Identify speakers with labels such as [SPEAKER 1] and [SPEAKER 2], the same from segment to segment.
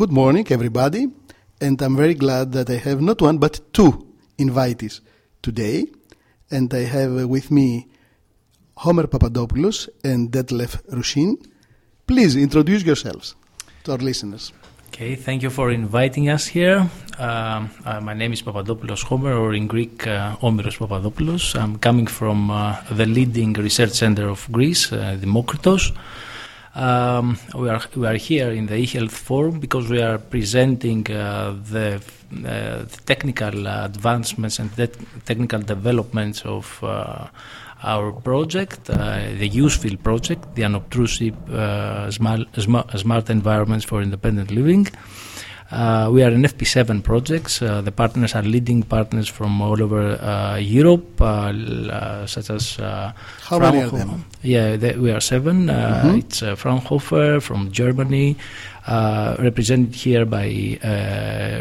[SPEAKER 1] good morning, everybody. And I'm very glad that I have not one but two invitees today. And I have uh, with me Homer Papadopoulos and Detlef Ruschin. Please introduce yourselves to our listeners.
[SPEAKER 2] Okay, thank you for inviting us here. Um, uh, my name is Papadopoulos Homer, or in Greek, uh, Papadopoulos. I'm coming from uh, the leading research center of Greece, uh, Demokritos. Um, we are we are here in the eHealth Forum because we are presenting uh, the, uh, the, technical advancements and the technical developments of uh, our project, uh, the USEFIL project, the unobtrusive uh, smart, smart environments for independent living. Uh, we are an FP7 projects. Uh, the partners are leading partners from all over uh, Europe, uh, such as
[SPEAKER 1] how Fraunhofer. many are?
[SPEAKER 2] Yeah, they, we are 7 mm-hmm. It's Fraunhofer from Germany, represented here by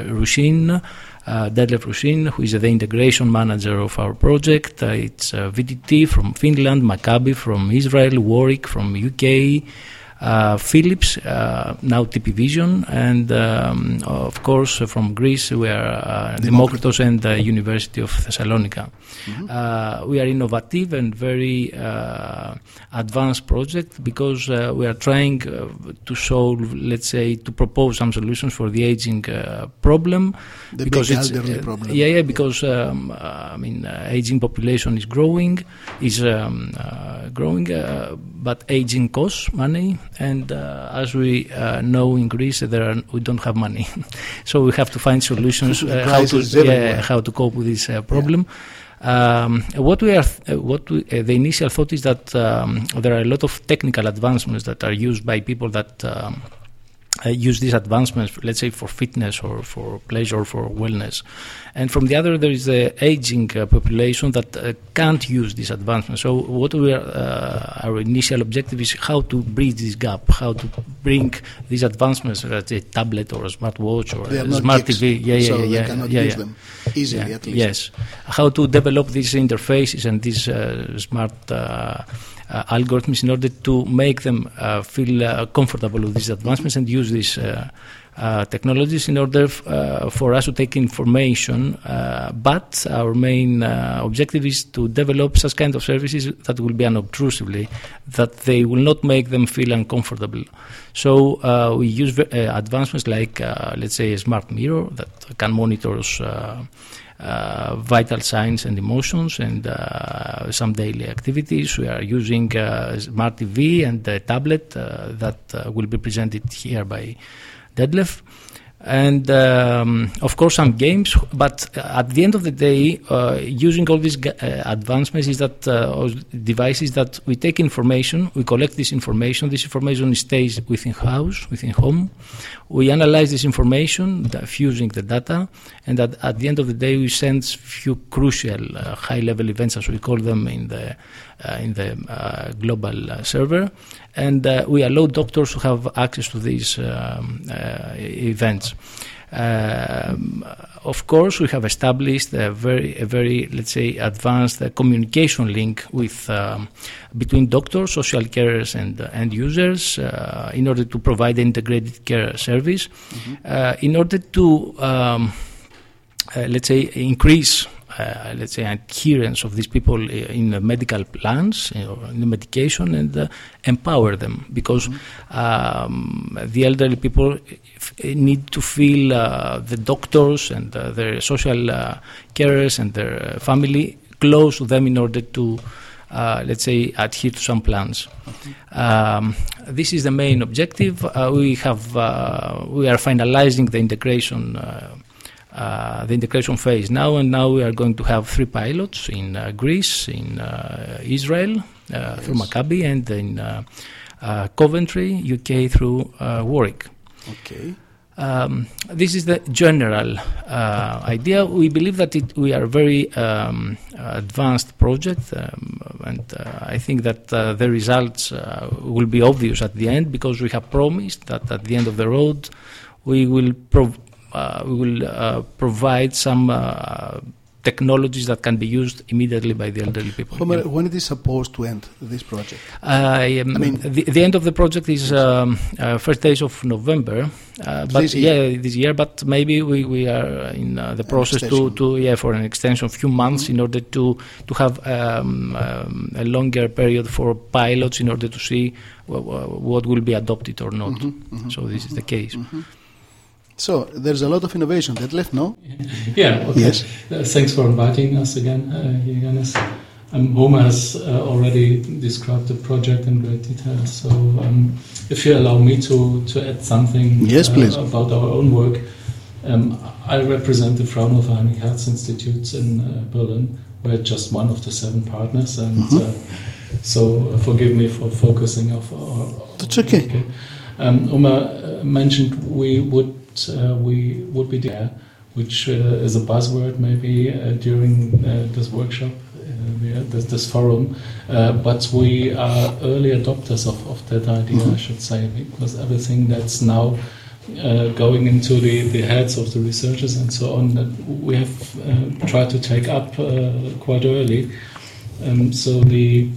[SPEAKER 2] Ruschin. Uh, Detlef Ruschin, who is the integration manager of our project. Uh, it's uh, VTT from Finland, Maccabi from Israel, Warwick from UK, uh, Philips, uh, now TP Vision, and um, of course uh, from Greece we are Demokritos and the University of Thessalonica. Mm-hmm. we are innovative and very advanced project because we are trying to solve, let's say, to propose some solutions for the aging problem.
[SPEAKER 1] The
[SPEAKER 2] because
[SPEAKER 1] it's, problem.
[SPEAKER 2] Yeah, yeah, because um, I mean, aging population is growing, is um, growing, but aging costs money and uh, as we uh, know in Greece, there are, we don't have money, so we have to find solutions uh, how to how to cope with this problem. Yeah. Um, what we are, uh, what we, uh, the initial thought is that um, there are a lot of technical advancements that are used by people that um, uh, use these advancements, let's say, for fitness or for pleasure or for wellness. And from the other, there is the aging uh, population that uh, can't use these advancements. So, what we are, uh, our initial objective is how to bridge this gap, how to bring these advancements, let's say, a tablet or a smartwatch or a smart TV.
[SPEAKER 1] Yeah, yeah, so yeah, yeah, yeah, yeah. them easily,
[SPEAKER 2] yeah,
[SPEAKER 1] at least.
[SPEAKER 2] Yes, how to develop these interfaces and these uh, smart uh, uh, algorithms in order to make them uh, feel uh, comfortable with these advancements and use these uh, technologies in order f- uh, for us to take information. Uh, but our main objective is to develop such kind of services that will be unobtrusively, that they will not make them feel uncomfortable. So we use v- advancements like, let's say, a smart mirror that can monitor. Uh, vital signs and emotions and uh, some daily activities. We are using uh, smart TV and a tablet that will be presented here by Detlef and um, of course some games but at the end of the day uh, using all these uh, advancements is that uh, devices that we take information we collect this information this information stays within house within home. We analyze this information fusing the data and at, at the end of the day we send few crucial uh, high level events as we call them in the in the uh, global server and uh, we allow doctors to have access to these um, uh, events. Um, of course, we have established a very, a very, let's say, advanced uh, communication link with um, between doctors, social carers, and uh, end users uh, in order to provide an integrated care service. Mm-hmm. Uh, in order to, um, let's say, increase uh, let's say, adherence of these people in the medical plans, you know, in the medication, and uh, empower them because mm-hmm. um, the elderly people need to feel uh, the doctors and uh, their social uh, carers and their family close to them in order to. Uh, let's say adhere to some plans. Um, this is the main objective. Uh, we have uh, we are finalizing the integration uh, the integration phase now, and now we are going to have three pilots in uh, Greece, in uh, Israel uh, yes. through Maccabi, and in uh, Coventry, UK through Warwick.
[SPEAKER 1] Okay.
[SPEAKER 2] Um, this is the general uh, idea. We believe that it, we are a very um, advanced project, um, and uh, I think that uh, the results will be obvious at the end because we have promised that at the end of the road we will prov- we will uh, provide some uh, technologies that can be used immediately by the elderly people.
[SPEAKER 1] Homer, when it is supposed to end this project?
[SPEAKER 2] Uh, um, I mean, the, the, end of the project is um, uh, first days of November. Uh, but
[SPEAKER 1] this
[SPEAKER 2] yeah, this year. But maybe we, we are in uh, the process to, to yeah for an extension of few months mm-hmm. in order to to have um, um, a longer period for pilots in order to see what will be adopted or not. Mm-hmm, mm-hmm, so this is the case.
[SPEAKER 1] So there's a lot of innovation that left, no?
[SPEAKER 3] Yeah. Okay.
[SPEAKER 1] Yes.
[SPEAKER 3] Uh, thanks for inviting us again, uh, Um, Homer has uh, already described the project in great detail. So, um, if you allow me to, to add something
[SPEAKER 1] yes, please.
[SPEAKER 3] Uh, about our own work, um, I represent the Fraunhofer Heinrich Hertz Institute in uh, Berlin. We're just one of the seven partners, and mm-hmm. Uh, so forgive me for focusing of our.
[SPEAKER 1] That's okay. okay.
[SPEAKER 3] Um, mentioned we would uh, we would be there, which uh, is a buzzword maybe uh, during this workshop. This, this, forum, but we are early adopters of, of that idea, mm-hmm. I should say, because everything that's now uh, going into the, the heads of the researchers and so on that we have uh, tried to take up uh, quite early. Um, so the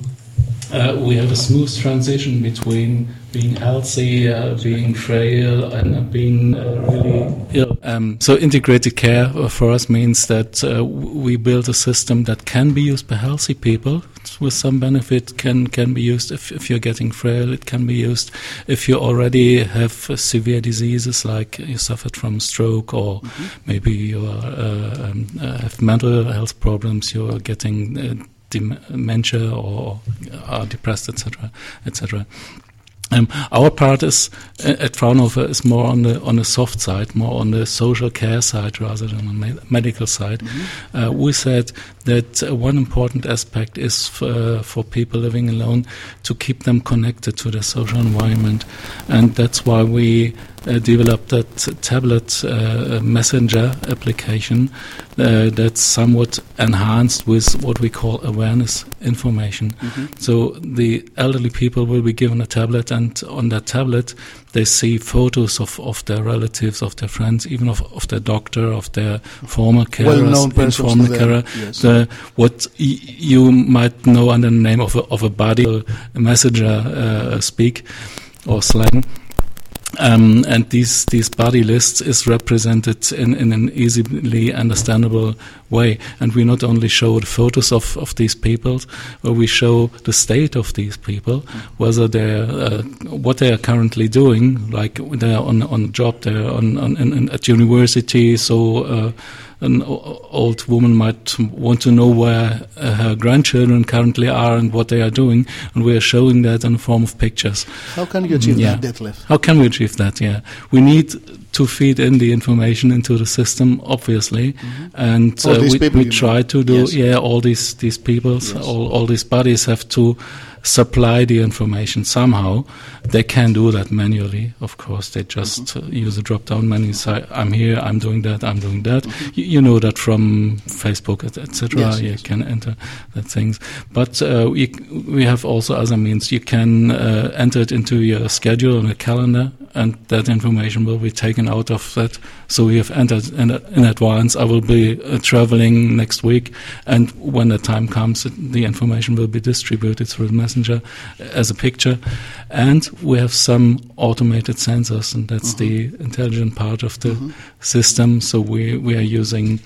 [SPEAKER 3] we have a smooth transition between being healthy, uh, being frail, and uh, being uh, really ill. Um, so integrated care for us means that uh, we build a system that can be used by healthy people with some benefit. Can can be used if, if you're getting frail. It can be used if you already have severe diseases like you suffered from stroke or mm-hmm. maybe you are, uh, um, uh, have mental health problems. You are getting dementia or are depressed, etc., etc. Um, our part is uh, at Fraunhofer is more on the on the soft side, more on the social care side rather than on the medical side. Mm-hmm. Uh, we said that uh, one important aspect is for, uh, for, people living alone to keep them connected to the social environment, and that's why we uh, developed that tablet uh, messenger application uh, that's somewhat enhanced with what we call awareness information. Mm-hmm. So the elderly people will be given a tablet, and on that tablet they see photos of, of their relatives, of their friends, even of, of their doctor, of their former carers,
[SPEAKER 1] well
[SPEAKER 3] former carer.
[SPEAKER 1] Yes.
[SPEAKER 3] The, what y- you might know under the name of a, of a body, a messenger uh, speak or slang. Um, and these these body lists is represented in, in an easily understandable way. And we not only show the photos of, of these people, but we show the state of these people, whether they're uh, what they are currently doing, like they're on on job, they're on, on at university, so. Uh, an old woman might want to know where uh, her grandchildren currently are and what they are doing, and we are showing that in the form of pictures.
[SPEAKER 1] How can you achieve
[SPEAKER 3] yeah.
[SPEAKER 1] that, Detlef?
[SPEAKER 3] How can we achieve that? Yeah, we need to feed in the information into the system, obviously, mm-hmm. and
[SPEAKER 1] uh, we,
[SPEAKER 3] we try to do
[SPEAKER 1] yes.
[SPEAKER 3] yeah all these these people, yes. all all these bodies have to supply the information somehow. They can do that manually, of course. They just mm-hmm. uh, use a drop down menu, say, I'm here, I'm doing that, I'm doing that. Mm-hmm. You, you, know that from Facebook, etc.
[SPEAKER 1] Yes,
[SPEAKER 3] you
[SPEAKER 1] yes.
[SPEAKER 3] can enter that things. But uh, we, we have also other means. You can uh, enter it into your schedule on a calendar, and that information will be taken out of that. So we have entered in, in advance. I will be uh, traveling next week, and when the time comes, the information will be distributed through the messenger as a picture. And we have some automated sensors, and that's mm-hmm. the intelligent part of the mm-hmm. system. So we, we are using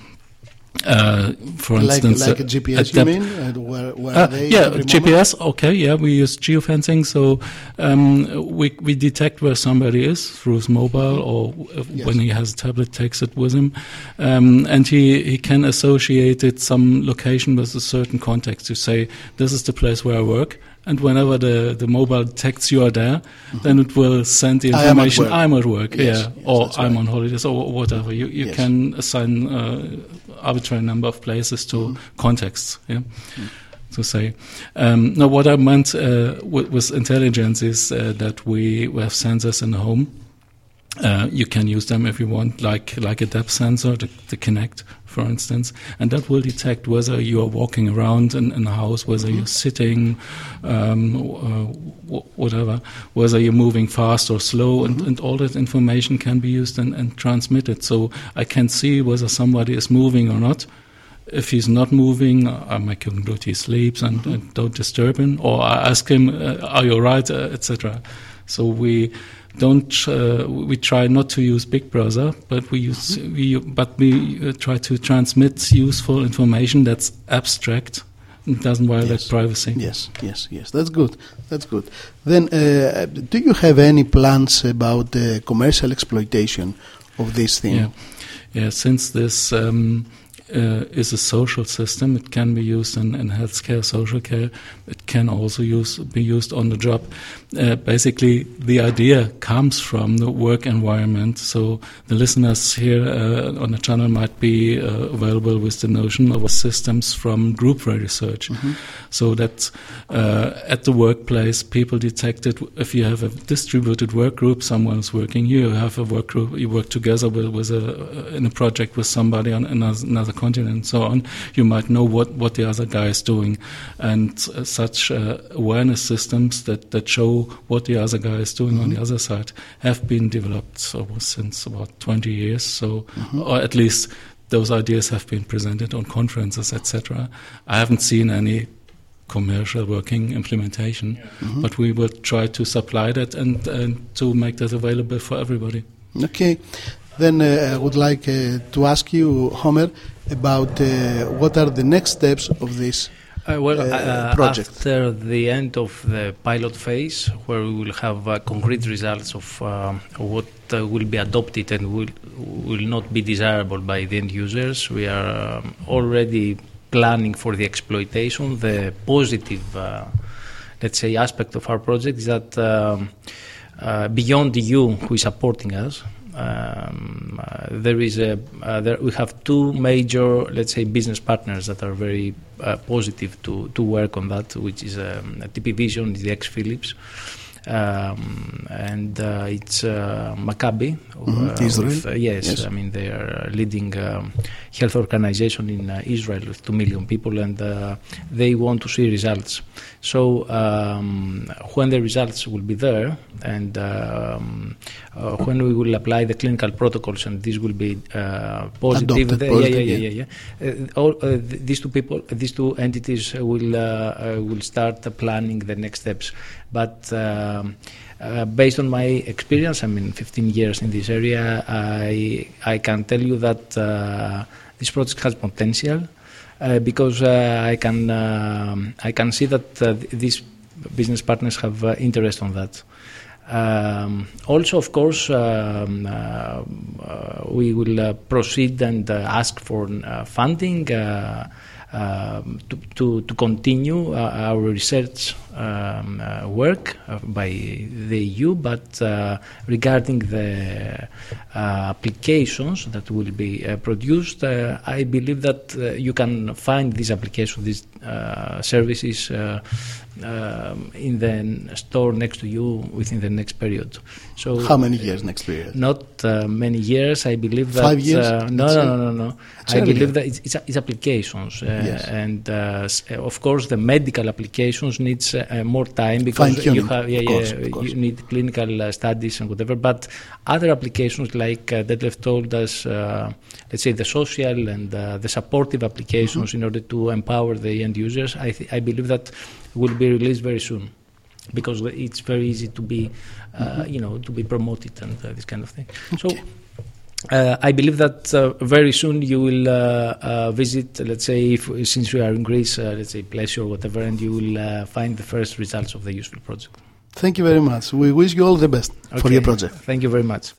[SPEAKER 3] uh, for
[SPEAKER 1] like,
[SPEAKER 3] instance,
[SPEAKER 1] like a GPS, you mean? Where, where
[SPEAKER 3] uh, yeah, GPS. Moment? Okay, yeah, we use geofencing, so um, we we detect where somebody is through his mobile, or yes. when he has a tablet, takes it with him, um, and he he can associate it some location with a certain context. To say this is the place where I work, and whenever the, the mobile detects you are there, mm-hmm. then it will send the information.
[SPEAKER 1] I'm
[SPEAKER 3] at work,
[SPEAKER 1] yes,
[SPEAKER 3] yeah,
[SPEAKER 1] yes,
[SPEAKER 3] or I'm
[SPEAKER 1] right.
[SPEAKER 3] on holidays, or whatever. You you
[SPEAKER 1] yes.
[SPEAKER 3] can assign uh, arbitrary number of places to mm-hmm. contexts. Yeah. Mm-hmm. To say, um, now what I meant uh, with, with, intelligence is uh, that we, we have sensors in the home. Uh, you can use them if you want, like like a depth sensor, the, the Kinect, for instance, and that will detect whether you are walking around in, in a house, whether you're sitting, um, uh, whatever, whether you're moving fast or slow, mm-hmm. and, and, all that information can be used and, and transmitted. So I can see whether somebody is moving or not if he's not moving, I make him go to sleeps and, mm-hmm. and, don't disturb him, or I ask him, uh, "Are you alright?" Uh, etc. So we don't uh, we try not to use Big Brother, but we use mm-hmm. we but we uh, try to transmit useful information that's abstract. It doesn't violate
[SPEAKER 1] yes.
[SPEAKER 3] privacy.
[SPEAKER 1] Yes, yes, yes. That's good. That's good. Then, uh, do you have any plans about the commercial exploitation of this thing?
[SPEAKER 3] Yeah, yeah. Since this. Um, uh, is a social system. It can be used in, in healthcare, social care. It can also use, be used on the job. Uh, basically, the idea comes from the work environment. So the listeners here uh, on the channel might be uh, available with the notion of systems from group research. Mm-hmm. So that uh, at the workplace, people detected if you have a distributed work group, someone is working here, you have a work group, you work together with, with a, in a project with somebody on another, another continent and so on, you might know what, what the other guy is doing. And uh, such uh, awareness systems that, that show what the other guy is doing mm-hmm. on the other side have been developed so, since about 20 years. So, mm-hmm. or at least those ideas have been presented on conferences, etc. I haven't seen any commercial working implementation, mm-hmm. but we will try to supply that and, and to make that available for everybody.
[SPEAKER 1] Okay. Then uh, I would like uh, to ask you, Homer, about uh, what are the next steps of this
[SPEAKER 2] uh, well, uh, project. After the end of the pilot phase, where we will have uh, concrete results of what will be adopted and will will not be desirable by the end users, we are um, already planning for the exploitation. The positive, let's say, aspect of our project is that. Um, uh, beyond the EU, who is supporting us, um, uh, there is a uh, there, we have two major let's say business partners that are very uh, positive to to work on that which is um, TP Vision the ex Philips um, and uh, it's uh, Maccabi.
[SPEAKER 1] Mm-hmm. Uh, Israel. With,
[SPEAKER 2] yes, yes, I mean they are leading um, health organization in Israel with two million people, and they want to see results. So um, when the results will be there, and um, uh, when we will apply the clinical protocols, and this will be uh, positive,
[SPEAKER 1] the,
[SPEAKER 2] yeah, yeah, yeah, yeah, yeah. Uh, all, these two people, these two entities will will start planning the next steps. But um, uh, based on my experience, I mean, 15 years in this area, I I can tell you that uh, this project has potential uh, because uh, I can um, I can see that uh, these business partners have uh, interest on that. Um, also, of course, um, we will proceed and ask for funding. Um, to, to, to, continue our research um, uh, work uh, by the EU, but uh, regarding the uh, applications that will be uh, produced, I believe that you can find these applications, these services um, in the store next to you within the next period.
[SPEAKER 1] So how many years next period?
[SPEAKER 2] Not uh, many years. I believe that
[SPEAKER 1] five years.
[SPEAKER 2] No, no, no, no, no. I believe that it's, it's, it's applications, and of course the medical applications needs uh, more time because you have yeah, course, yeah you need clinical studies and whatever. But other applications like uh, Detlef told us, let's say the social and the supportive applications mm-hmm. in order to empower the end users. I th- I believe that will be released very soon because it's very easy to be, uh, mm-hmm. you know, to be promoted and uh, this kind of thing. Okay. So. Uh, I believe that uh, very soon you will uh, visit, let's say, if, since we are in Greece, let's say, Plaisio or whatever, and you will find the first results of the USEFIL project.
[SPEAKER 1] Thank you very much. We wish you all the best okay. for your project.
[SPEAKER 2] Thank you very much.